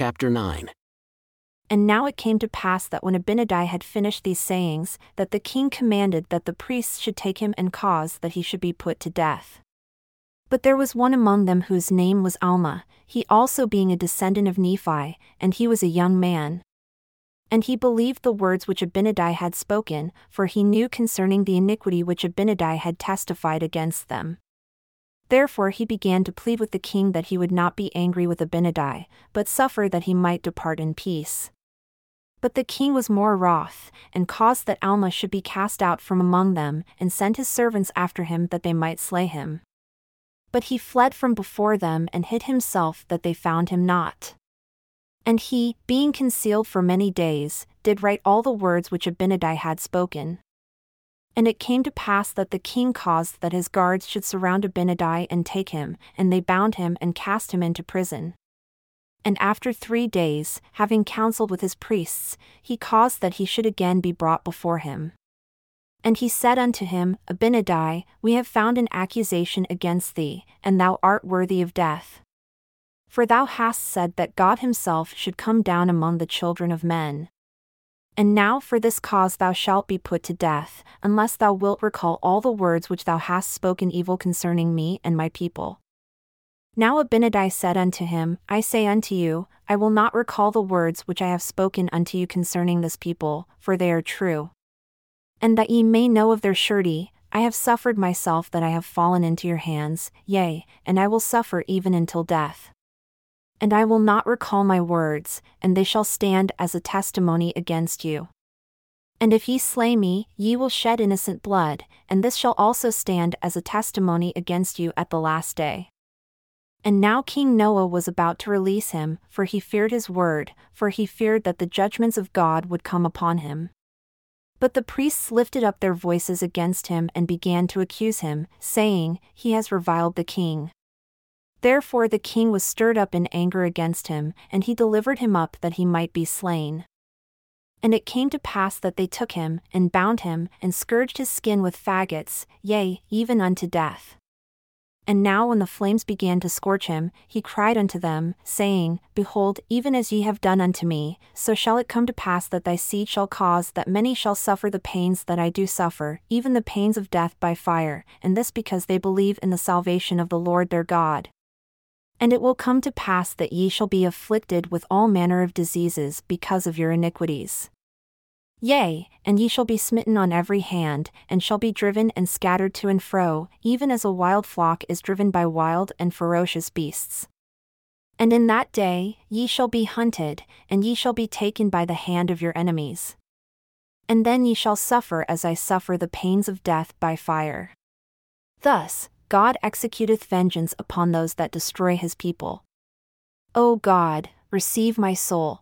Chapter 9 And now it came to pass that when Abinadi had finished these sayings, that the king commanded that the priests should take him and cause that he should be put to death. But there was one among them whose name was Alma, he also being a descendant of Nephi, and he was a young man. And he believed the words which Abinadi had spoken, for he knew concerning the iniquity which Abinadi had testified against them. Therefore he began to plead with the king that he would not be angry with Abinadi, but suffer that he might depart in peace. But the king was more wroth, and caused that Alma should be cast out from among them, and sent his servants after him that they might slay him. But he fled from before them and hid himself that they found him not. And he, being concealed for many days, did write all the words which Abinadi had spoken. And it came to pass that the king caused that his guards should surround Abinadi and take him, and they bound him and cast him into prison. And after three days, having counseled with his priests, he caused that he should again be brought before him. And he said unto him, Abinadi, we have found an accusation against thee, and thou art worthy of death. For thou hast said that God himself should come down among the children of men. And now for this cause thou shalt be put to death, unless thou wilt recall all the words which thou hast spoken evil concerning me and my people. Now Abinadi said unto him, I say unto you, I will not recall the words which I have spoken unto you concerning this people, for they are true. And that ye may know of their surety, I have suffered myself that I have fallen into your hands, yea, and I will suffer even until death and I will not recall my words, and they shall stand as a testimony against you. And if ye slay me, ye will shed innocent blood, and this shall also stand as a testimony against you at the last day. And now King Noah was about to release him, for he feared his word, for he feared that the judgments of God would come upon him. But the priests lifted up their voices against him and began to accuse him, saying, He has reviled the king. Therefore the king was stirred up in anger against him, and he delivered him up that he might be slain. And it came to pass that they took him, and bound him, and scourged his skin with faggots, yea, even unto death. And now when the flames began to scorch him, he cried unto them, saying, Behold, even as ye have done unto me, so shall it come to pass that thy seed shall cause that many shall suffer the pains that I do suffer, even the pains of death by fire, and this because they believe in the salvation of the Lord their God. And it will come to pass that ye shall be afflicted with all manner of diseases because of your iniquities. Yea, and ye shall be smitten on every hand, and shall be driven and scattered to and fro, even as a wild flock is driven by wild and ferocious beasts. And in that day ye shall be hunted, and ye shall be taken by the hand of your enemies. And then ye shall suffer as I suffer the pains of death by fire. Thus, God executeth vengeance upon those that destroy his people. O God, receive my soul.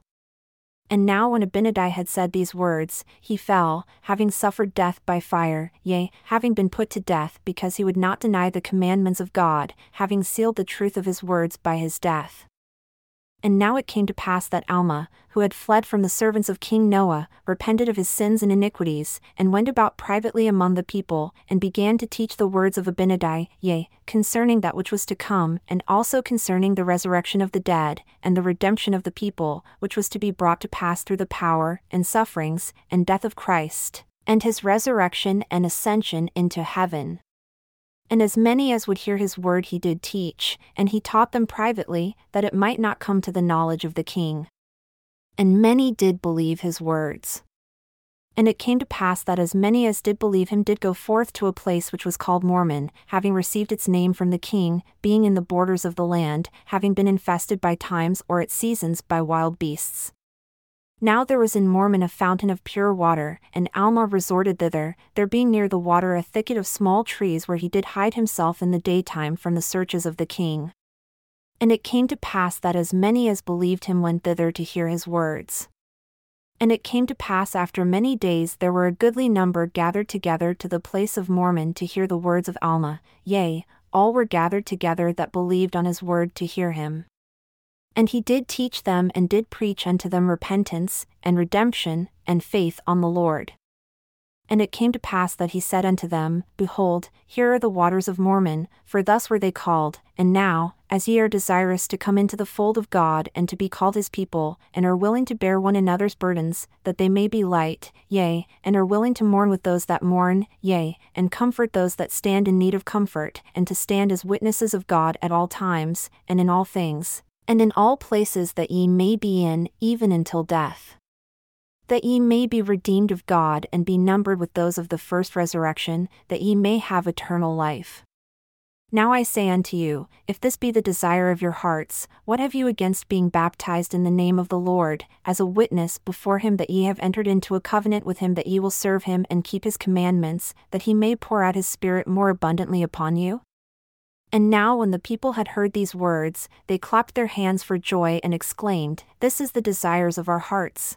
And now, when Abinadi had said these words, he fell, having suffered death by fire, yea, having been put to death because he would not deny the commandments of God, having sealed the truth of his words by his death. And now it came to pass that Alma, who had fled from the servants of King Noah, repented of his sins and iniquities, and went about privately among the people, and began to teach the words of Abinadi, yea, concerning that which was to come, and also concerning the resurrection of the dead, and the redemption of the people, which was to be brought to pass through the power, and sufferings, and death of Christ, and his resurrection and ascension into heaven. And as many as would hear his word he did teach, and he taught them privately, that it might not come to the knowledge of the king. And many did believe his words. And it came to pass that as many as did believe him did go forth to a place which was called Mormon, having received its name from the king, being in the borders of the land, having been infested by times or at seasons by wild beasts. Now there was in Mormon a fountain of pure water, and Alma resorted thither, there being near the water a thicket of small trees where he did hide himself in the daytime from the searches of the king. And it came to pass that as many as believed him went thither to hear his words. And it came to pass after many days there were a goodly number gathered together to the place of Mormon to hear the words of Alma, yea, all were gathered together that believed on his word to hear him. And he did teach them and did preach unto them repentance, and redemption, and faith on the Lord. And it came to pass that he said unto them, Behold, here are the waters of Mormon, for thus were they called, and now, as ye are desirous to come into the fold of God and to be called his people, and are willing to bear one another's burdens, that they may be light, yea, and are willing to mourn with those that mourn, yea, and comfort those that stand in need of comfort, and to stand as witnesses of God at all times, and in all things, and in all places that ye may be in, even until death that ye may be redeemed of God and be numbered with those of the first resurrection, that ye may have eternal life. Now I say unto you, if this be the desire of your hearts, what have you against being baptized in the name of the Lord, as a witness before him that ye have entered into a covenant with him that ye will serve him and keep his commandments, that he may pour out his Spirit more abundantly upon you? And now, when the people had heard these words, they clapped their hands for joy and exclaimed, This is the desires of our hearts.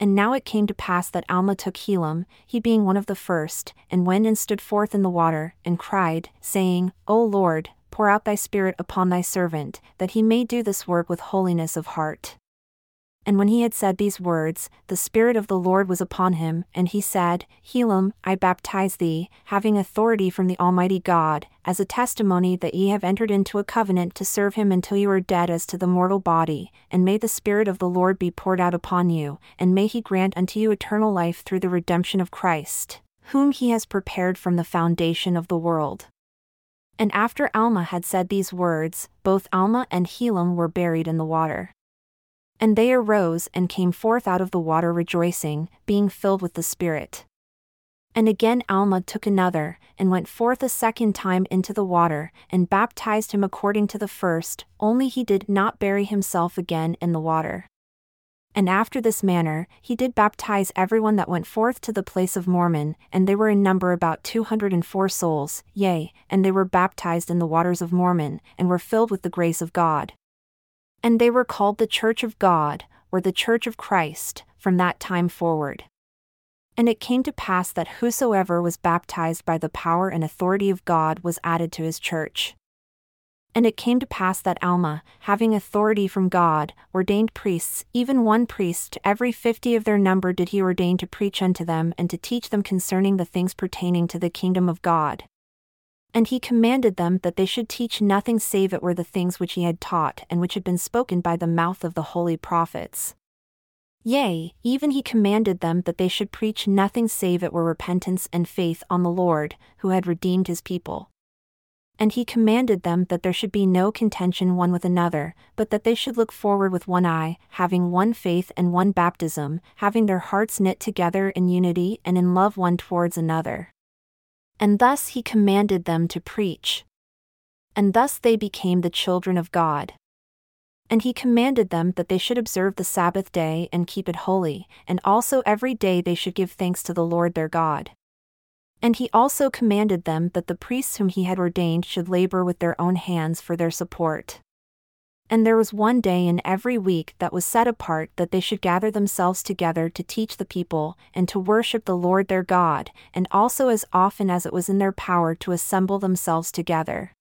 And now it came to pass that Alma took Helam, he being one of the first, and went and stood forth in the water, and cried, saying, O Lord, pour out thy Spirit upon thy servant, that he may do this work with holiness of heart. And when he had said these words, the Spirit of the Lord was upon him, and he said, Helam, I baptize thee, having authority from the Almighty God, as a testimony that ye have entered into a covenant to serve him until you are dead as to the mortal body, and may the Spirit of the Lord be poured out upon you, and may he grant unto you eternal life through the redemption of Christ, whom he has prepared from the foundation of the world. And after Alma had said these words, both Alma and Helam were buried in the water. And they arose and came forth out of the water rejoicing, being filled with the Spirit. And again Alma took another, and went forth a second time into the water, and baptized him according to the first, only he did not bury himself again in the water. And after this manner, he did baptize everyone that went forth to the place of Mormon, and they were in number about two hundred and four souls, yea, and they were baptized in the waters of Mormon, and were filled with the grace of God. And they were called the Church of God, or the Church of Christ, from that time forward. And it came to pass that whosoever was baptized by the power and authority of God was added to his church. And it came to pass that Alma, having authority from God, ordained priests, even one priest to every fifty of their number did he ordain to preach unto them and to teach them concerning the things pertaining to the kingdom of God. And he commanded them that they should teach nothing save it were the things which he had taught and which had been spoken by the mouth of the holy prophets. Yea, even he commanded them that they should preach nothing save it were repentance and faith on the Lord, who had redeemed his people. And he commanded them that there should be no contention one with another, but that they should look forward with one eye, having one faith and one baptism, having their hearts knit together in unity and in love one towards another and thus he commanded them to preach. And thus they became the children of God. And he commanded them that they should observe the Sabbath day and keep it holy, and also every day they should give thanks to the Lord their God. And he also commanded them that the priests whom he had ordained should labor with their own hands for their support. And there was one day in every week that was set apart that they should gather themselves together to teach the people, and to worship the Lord their God, and also as often as it was in their power to assemble themselves together.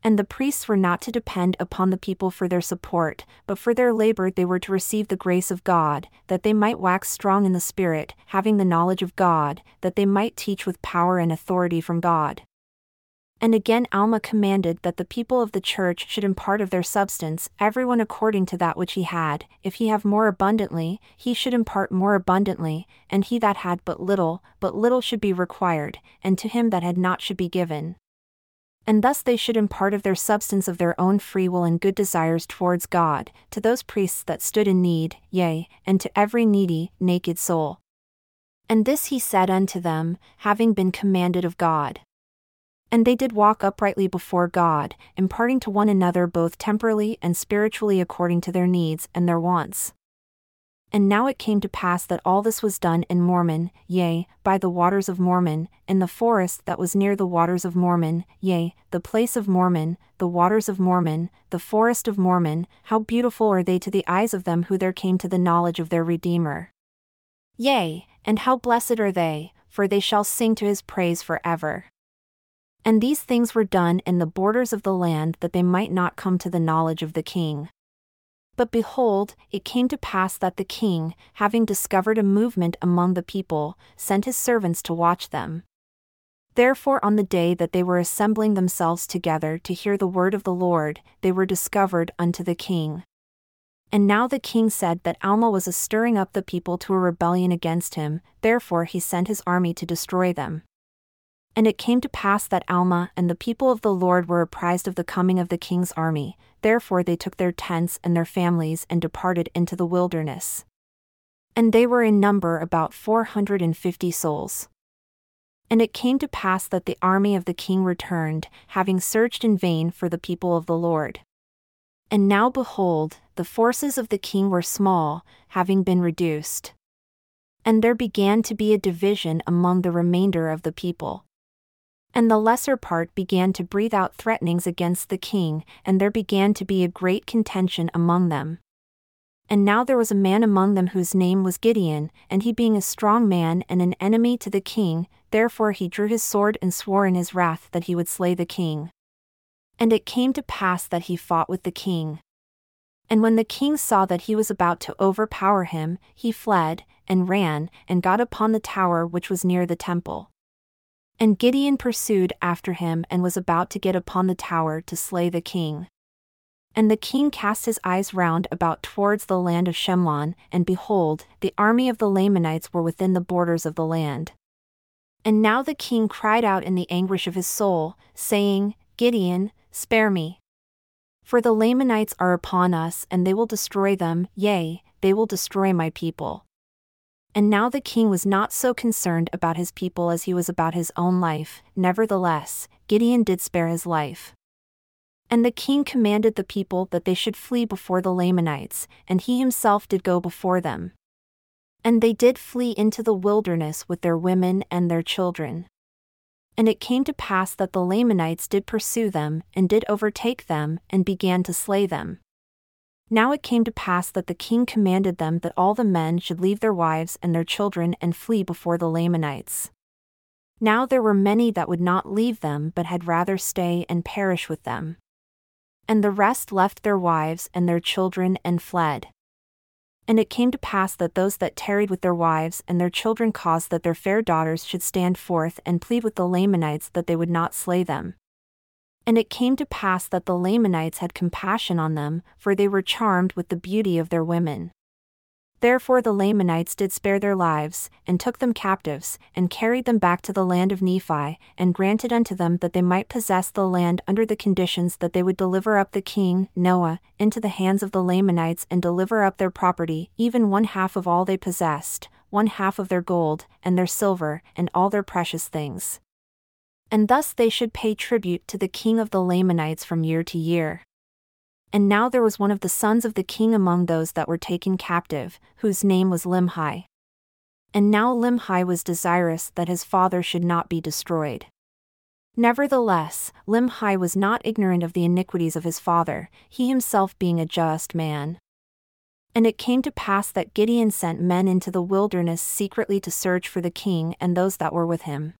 And the priests were not to depend upon the people for their support, but for their labor they were to receive the grace of God, that they might wax strong in the Spirit, having the knowledge of God, that they might teach with power and authority from God. And again Alma commanded that the people of the church should impart of their substance, everyone according to that which he had, if he have more abundantly, he should impart more abundantly, and he that had but little, but little should be required, and to him that had not should be given. And thus they should impart of their substance of their own free will and good desires towards God, to those priests that stood in need, yea, and to every needy, naked soul. And this he said unto them, having been commanded of God. And they did walk uprightly before God, imparting to one another both temporally and spiritually according to their needs and their wants. And now it came to pass that all this was done in Mormon, yea, by the waters of Mormon, in the forest that was near the waters of Mormon, yea, the place of Mormon, the waters of Mormon, the forest of Mormon, how beautiful are they to the eyes of them who there came to the knowledge of their Redeemer. Yea, and how blessed are they, for they shall sing to his praise for ever. And these things were done in the borders of the land that they might not come to the knowledge of the king. But behold, it came to pass that the king, having discovered a movement among the people, sent his servants to watch them. Therefore, on the day that they were assembling themselves together to hear the word of the Lord, they were discovered unto the king. And now the king said that Alma was a stirring up the people to a rebellion against him, therefore he sent his army to destroy them. And it came to pass that Alma and the people of the Lord were apprised of the coming of the king's army, therefore they took their tents and their families and departed into the wilderness. And they were in number about four hundred and fifty souls. And it came to pass that the army of the king returned, having searched in vain for the people of the Lord. And now behold, the forces of the king were small, having been reduced. And there began to be a division among the remainder of the people. And the lesser part began to breathe out threatenings against the king, and there began to be a great contention among them. And now there was a man among them whose name was Gideon, and he being a strong man and an enemy to the king, therefore he drew his sword and swore in his wrath that he would slay the king. And it came to pass that he fought with the king. And when the king saw that he was about to overpower him, he fled, and ran, and got upon the tower which was near the temple. And Gideon pursued after him and was about to get upon the tower to slay the king. And the king cast his eyes round about towards the land of Shemlon, and behold, the army of the Lamanites were within the borders of the land. And now the king cried out in the anguish of his soul, saying, Gideon, spare me. For the Lamanites are upon us, and they will destroy them, yea, they will destroy my people. And now the king was not so concerned about his people as he was about his own life, nevertheless, Gideon did spare his life. And the king commanded the people that they should flee before the Lamanites, and he himself did go before them. And they did flee into the wilderness with their women and their children. And it came to pass that the Lamanites did pursue them, and did overtake them, and began to slay them. Now it came to pass that the king commanded them that all the men should leave their wives and their children and flee before the Lamanites. Now there were many that would not leave them but had rather stay and perish with them. And the rest left their wives and their children and fled. And it came to pass that those that tarried with their wives and their children caused that their fair daughters should stand forth and plead with the Lamanites that they would not slay them. And it came to pass that the Lamanites had compassion on them, for they were charmed with the beauty of their women. Therefore the Lamanites did spare their lives, and took them captives, and carried them back to the land of Nephi, and granted unto them that they might possess the land under the conditions that they would deliver up the king, Noah, into the hands of the Lamanites and deliver up their property, even one half of all they possessed, one half of their gold, and their silver, and all their precious things and thus they should pay tribute to the king of the Lamanites from year to year. And now there was one of the sons of the king among those that were taken captive, whose name was Limhi. And now Limhi was desirous that his father should not be destroyed. Nevertheless, Limhi was not ignorant of the iniquities of his father, he himself being a just man. And it came to pass that Gideon sent men into the wilderness secretly to search for the king and those that were with him.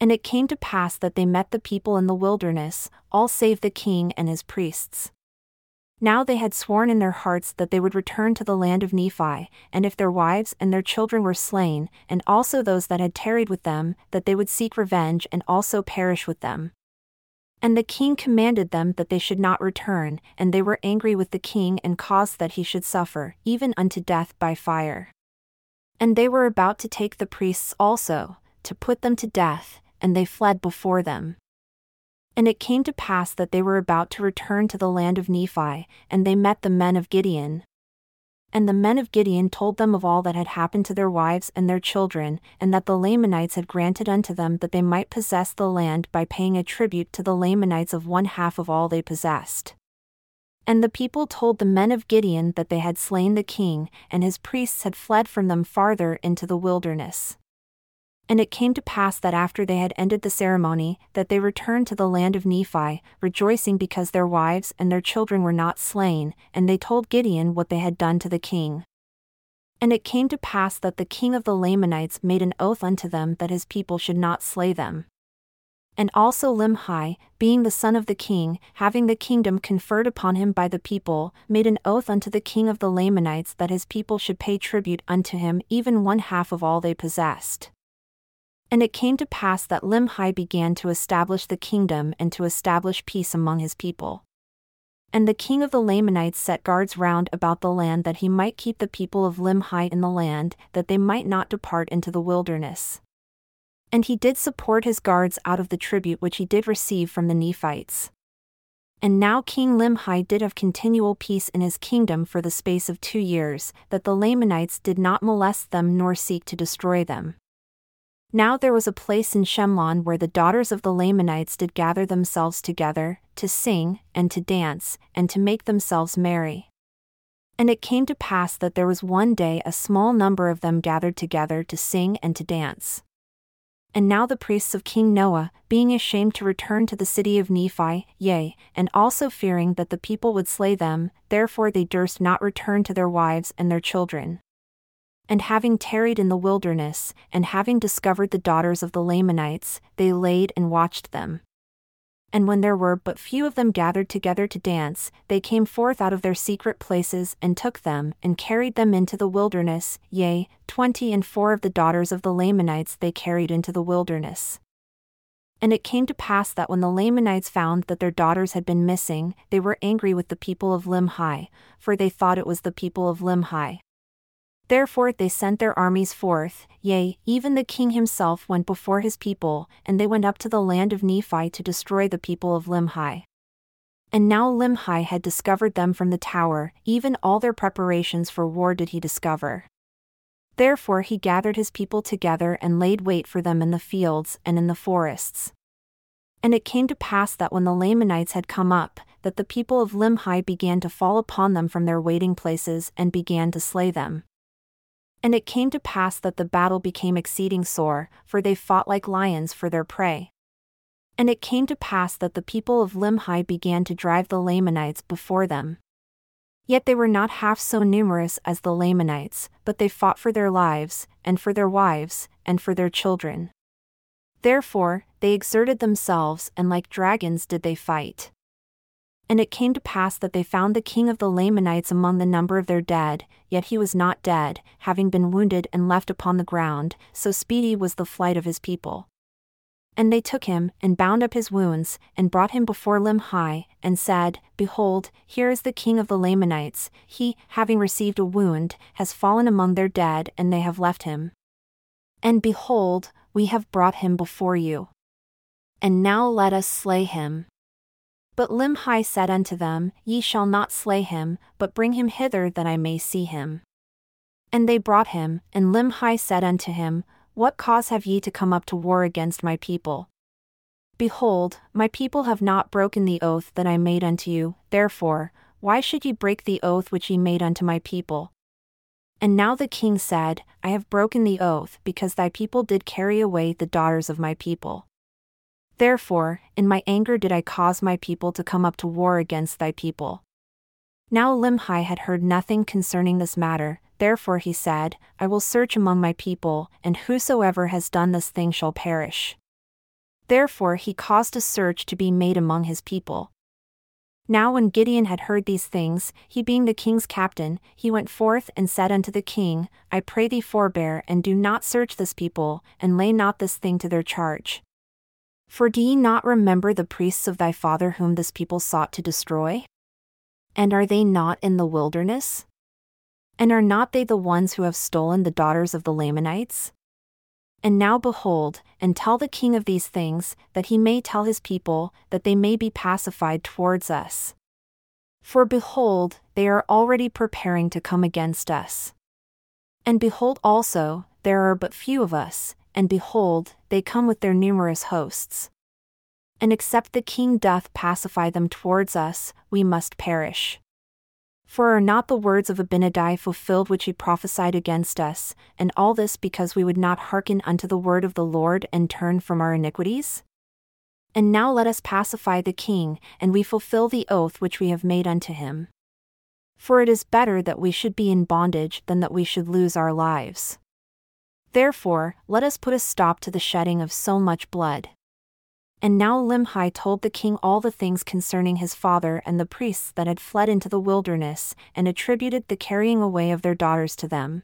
And it came to pass that they met the people in the wilderness, all save the king and his priests. Now they had sworn in their hearts that they would return to the land of Nephi, and if their wives and their children were slain, and also those that had tarried with them, that they would seek revenge and also perish with them. And the king commanded them that they should not return, and they were angry with the king and caused that he should suffer, even unto death by fire. And they were about to take the priests also, to put them to death, and they fled before them. And it came to pass that they were about to return to the land of Nephi, and they met the men of Gideon. And the men of Gideon told them of all that had happened to their wives and their children, and that the Lamanites had granted unto them that they might possess the land by paying a tribute to the Lamanites of one half of all they possessed. And the people told the men of Gideon that they had slain the king, and his priests had fled from them farther into the wilderness. And it came to pass that after they had ended the ceremony, that they returned to the land of Nephi, rejoicing because their wives and their children were not slain, and they told Gideon what they had done to the king. And it came to pass that the king of the Lamanites made an oath unto them that his people should not slay them. And also Limhi, being the son of the king, having the kingdom conferred upon him by the people, made an oath unto the king of the Lamanites that his people should pay tribute unto him even one half of all they possessed. And it came to pass that Limhi began to establish the kingdom and to establish peace among his people. And the king of the Lamanites set guards round about the land that he might keep the people of Limhi in the land, that they might not depart into the wilderness. And he did support his guards out of the tribute which he did receive from the Nephites. And now King Limhi did have continual peace in his kingdom for the space of two years, that the Lamanites did not molest them nor seek to destroy them. Now there was a place in Shemlon where the daughters of the Lamanites did gather themselves together, to sing, and to dance, and to make themselves merry. And it came to pass that there was one day a small number of them gathered together to sing and to dance. And now the priests of King Noah, being ashamed to return to the city of Nephi, yea, and also fearing that the people would slay them, therefore they durst not return to their wives and their children. And having tarried in the wilderness, and having discovered the daughters of the Lamanites, they laid and watched them and when there were but few of them gathered together to dance, they came forth out of their secret places and took them, and carried them into the wilderness, yea, twenty and four of the daughters of the Lamanites they carried into the wilderness. And it came to pass that when the Lamanites found that their daughters had been missing, they were angry with the people of Limhi, for they thought it was the people of Limhi. Therefore they sent their armies forth, yea, even the king himself went before his people, and they went up to the land of Nephi to destroy the people of Limhi. And now Limhi had discovered them from the tower, even all their preparations for war did he discover. Therefore he gathered his people together and laid wait for them in the fields and in the forests. And it came to pass that when the Lamanites had come up, that the people of Limhi began to fall upon them from their waiting places and began to slay them. And it came to pass that the battle became exceeding sore, for they fought like lions for their prey. And it came to pass that the people of Limhi began to drive the Lamanites before them. Yet they were not half so numerous as the Lamanites, but they fought for their lives, and for their wives, and for their children. Therefore, they exerted themselves, and like dragons did they fight. And it came to pass that they found the king of the Lamanites among the number of their dead, yet he was not dead, having been wounded and left upon the ground, so speedy was the flight of his people. And they took him, and bound up his wounds, and brought him before Limhi, and said, Behold, here is the king of the Lamanites, he, having received a wound, has fallen among their dead, and they have left him. And behold, we have brought him before you. And now let us slay him, but Limhi said unto them, Ye shall not slay him, but bring him hither that I may see him. And they brought him, and Limhi said unto him, What cause have ye to come up to war against my people? Behold, my people have not broken the oath that I made unto you, therefore, why should ye break the oath which ye made unto my people? And now the king said, I have broken the oath, because thy people did carry away the daughters of my people. Therefore, in my anger did I cause my people to come up to war against thy people. Now Limhi had heard nothing concerning this matter, therefore he said, I will search among my people, and whosoever has done this thing shall perish. Therefore he caused a search to be made among his people. Now when Gideon had heard these things, he being the king's captain, he went forth and said unto the king, I pray thee forbear and do not search this people, and lay not this thing to their charge. For do ye not remember the priests of thy father whom this people sought to destroy? And are they not in the wilderness? And are not they the ones who have stolen the daughters of the Lamanites? And now behold, and tell the king of these things, that he may tell his people, that they may be pacified towards us. For behold, they are already preparing to come against us. And behold also, there are but few of us, and behold, they come with their numerous hosts. And except the king doth pacify them towards us, we must perish. For are not the words of Abinadi fulfilled which he prophesied against us, and all this because we would not hearken unto the word of the Lord and turn from our iniquities? And now let us pacify the king, and we fulfill the oath which we have made unto him. For it is better that we should be in bondage than that we should lose our lives. Therefore, let us put a stop to the shedding of so much blood. And now Limhi told the king all the things concerning his father and the priests that had fled into the wilderness, and attributed the carrying away of their daughters to them.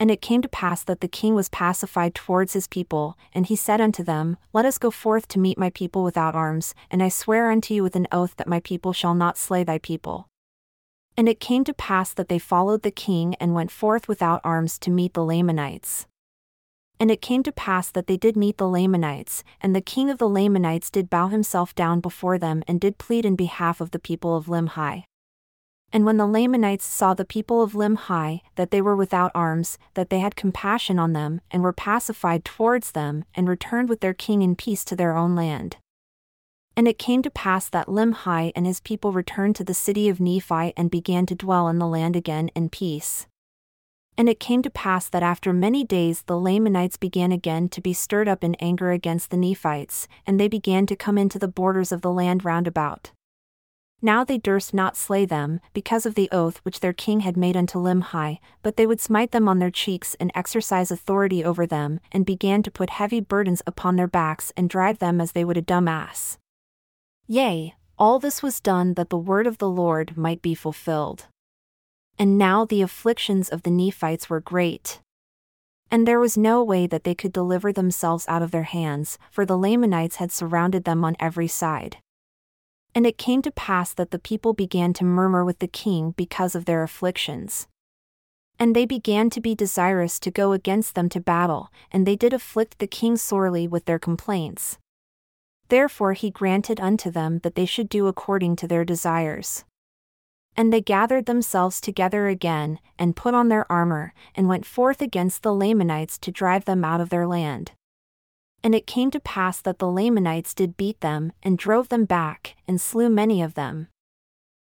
And it came to pass that the king was pacified towards his people, and he said unto them, Let us go forth to meet my people without arms, and I swear unto you with an oath that my people shall not slay thy people. And it came to pass that they followed the king and went forth without arms to meet the Lamanites. And it came to pass that they did meet the Lamanites, and the king of the Lamanites did bow himself down before them and did plead in behalf of the people of Limhi. And when the Lamanites saw the people of Limhi, that they were without arms, that they had compassion on them, and were pacified towards them, and returned with their king in peace to their own land. And it came to pass that Limhi and his people returned to the city of Nephi and began to dwell in the land again in peace. And it came to pass that after many days the Lamanites began again to be stirred up in anger against the Nephites, and they began to come into the borders of the land round about. Now they durst not slay them, because of the oath which their king had made unto Limhi, but they would smite them on their cheeks and exercise authority over them, and began to put heavy burdens upon their backs and drive them as they would a dumb ass. Yea, all this was done that the word of the Lord might be fulfilled. And now the afflictions of the Nephites were great. And there was no way that they could deliver themselves out of their hands, for the Lamanites had surrounded them on every side. And it came to pass that the people began to murmur with the king because of their afflictions. And they began to be desirous to go against them to battle, and they did afflict the king sorely with their complaints. Therefore he granted unto them that they should do according to their desires. And they gathered themselves together again, and put on their armor, and went forth against the Lamanites to drive them out of their land. And it came to pass that the Lamanites did beat them, and drove them back, and slew many of them.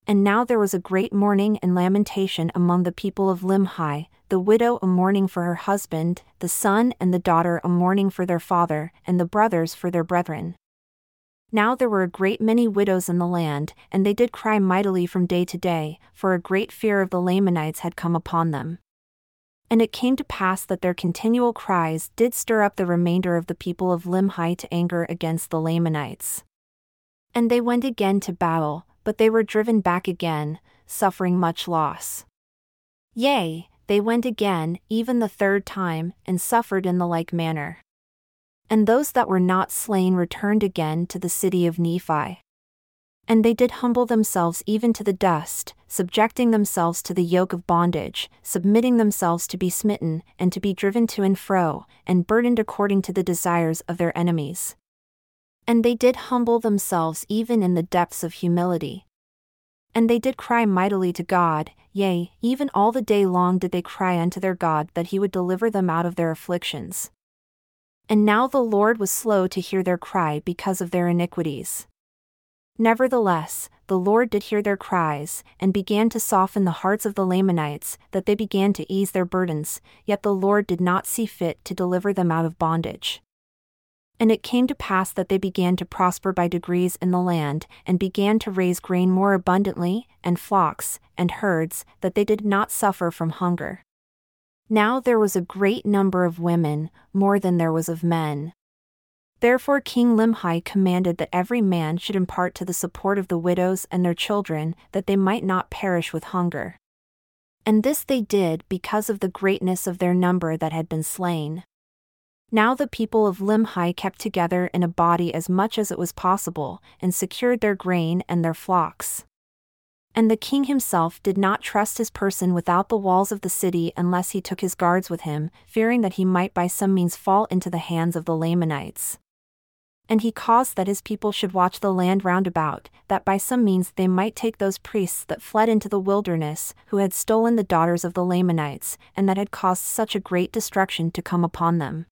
And now there was a great mourning and lamentation among the people of Limhi, the widow a mourning for her husband, the son and the daughter a mourning for their father, and the brothers for their brethren. Now there were a great many widows in the land, and they did cry mightily from day to day, for a great fear of the Lamanites had come upon them. And it came to pass that their continual cries did stir up the remainder of the people of Limhi to anger against the Lamanites. And they went again to battle, but they were driven back again, suffering much loss. Yea, they went again, even the third time, and suffered in the like manner and those that were not slain returned again to the city of Nephi. And they did humble themselves even to the dust, subjecting themselves to the yoke of bondage, submitting themselves to be smitten, and to be driven to and fro, and burdened according to the desires of their enemies. And they did humble themselves even in the depths of humility. And they did cry mightily to God, yea, even all the day long did they cry unto their God that he would deliver them out of their afflictions. And now the Lord was slow to hear their cry because of their iniquities. Nevertheless, the Lord did hear their cries, and began to soften the hearts of the Lamanites, that they began to ease their burdens, yet the Lord did not see fit to deliver them out of bondage. And it came to pass that they began to prosper by degrees in the land, and began to raise grain more abundantly, and flocks, and herds, that they did not suffer from hunger. Now there was a great number of women, more than there was of men. Therefore King Limhi commanded that every man should impart to the support of the widows and their children, that they might not perish with hunger. And this they did because of the greatness of their number that had been slain. Now the people of Limhi kept together in a body as much as it was possible, and secured their grain and their flocks. And the king himself did not trust his person without the walls of the city unless he took his guards with him, fearing that he might by some means fall into the hands of the Lamanites. And he caused that his people should watch the land round about, that by some means they might take those priests that fled into the wilderness, who had stolen the daughters of the Lamanites, and that had caused such a great destruction to come upon them.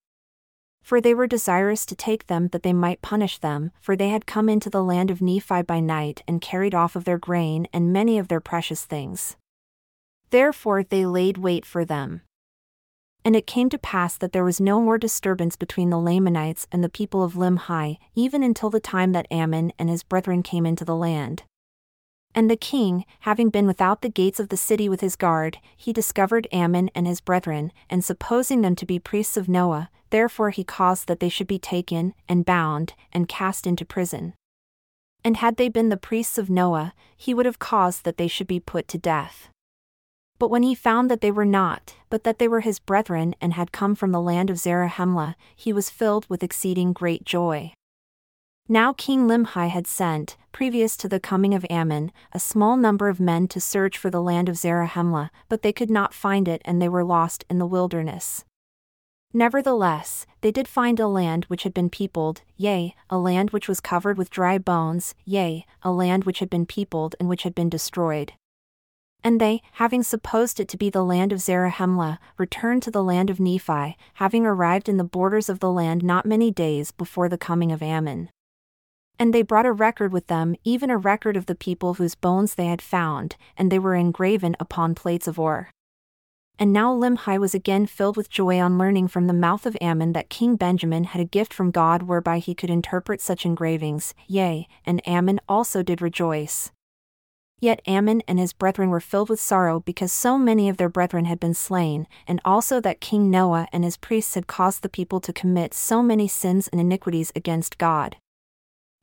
For they were desirous to take them that they might punish them, for they had come into the land of Nephi by night and carried off of their grain and many of their precious things. Therefore they laid wait for them. And it came to pass that there was no more disturbance between the Lamanites and the people of Limhi, even until the time that Ammon and his brethren came into the land. And the king, having been without the gates of the city with his guard, he discovered Ammon and his brethren, and supposing them to be priests of Noah, therefore he caused that they should be taken, and bound, and cast into prison. And had they been the priests of Noah, he would have caused that they should be put to death. But when he found that they were not, but that they were his brethren and had come from the land of Zarahemla, he was filled with exceeding great joy. Now King Limhi had sent, previous to the coming of Ammon, a small number of men to search for the land of Zarahemla, but they could not find it and they were lost in the wilderness. Nevertheless, they did find a land which had been peopled, yea, a land which was covered with dry bones, yea, a land which had been peopled and which had been destroyed. And they, having supposed it to be the land of Zarahemla, returned to the land of Nephi, having arrived in the borders of the land not many days before the coming of Ammon. And they brought a record with them, even a record of the people whose bones they had found, and they were engraven upon plates of ore. And now Limhi was again filled with joy on learning from the mouth of Ammon that King Benjamin had a gift from God whereby he could interpret such engravings, yea, and Ammon also did rejoice. Yet Ammon and his brethren were filled with sorrow because so many of their brethren had been slain, and also that King Noah and his priests had caused the people to commit so many sins and iniquities against God.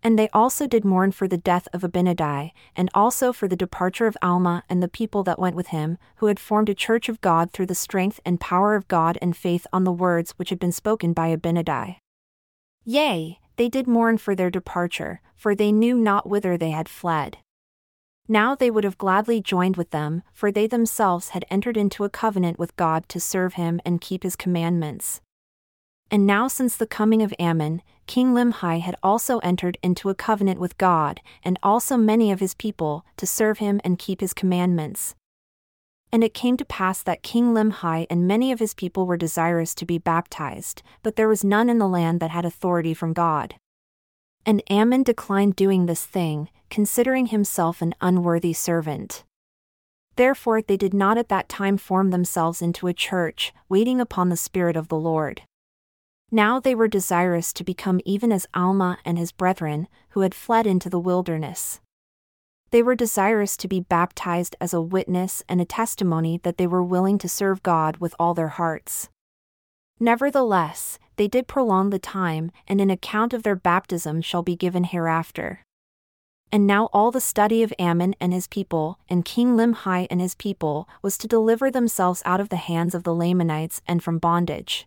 And they also did mourn for the death of Abinadi, and also for the departure of Alma and the people that went with him, who had formed a church of God through the strength and power of God and faith on the words which had been spoken by Abinadi. Yea, they did mourn for their departure, for they knew not whither they had fled. Now they would have gladly joined with them, for they themselves had entered into a covenant with God to serve him and keep his commandments. And now, since the coming of Ammon, King Limhi had also entered into a covenant with God, and also many of his people, to serve him and keep his commandments. And it came to pass that King Limhi and many of his people were desirous to be baptized, but there was none in the land that had authority from God. And Ammon declined doing this thing, considering himself an unworthy servant. Therefore, they did not at that time form themselves into a church, waiting upon the Spirit of the Lord. Now they were desirous to become even as Alma and his brethren, who had fled into the wilderness. They were desirous to be baptized as a witness and a testimony that they were willing to serve God with all their hearts. Nevertheless, they did prolong the time, and an account of their baptism shall be given hereafter. And now all the study of Ammon and his people, and King Limhi and his people, was to deliver themselves out of the hands of the Lamanites and from bondage.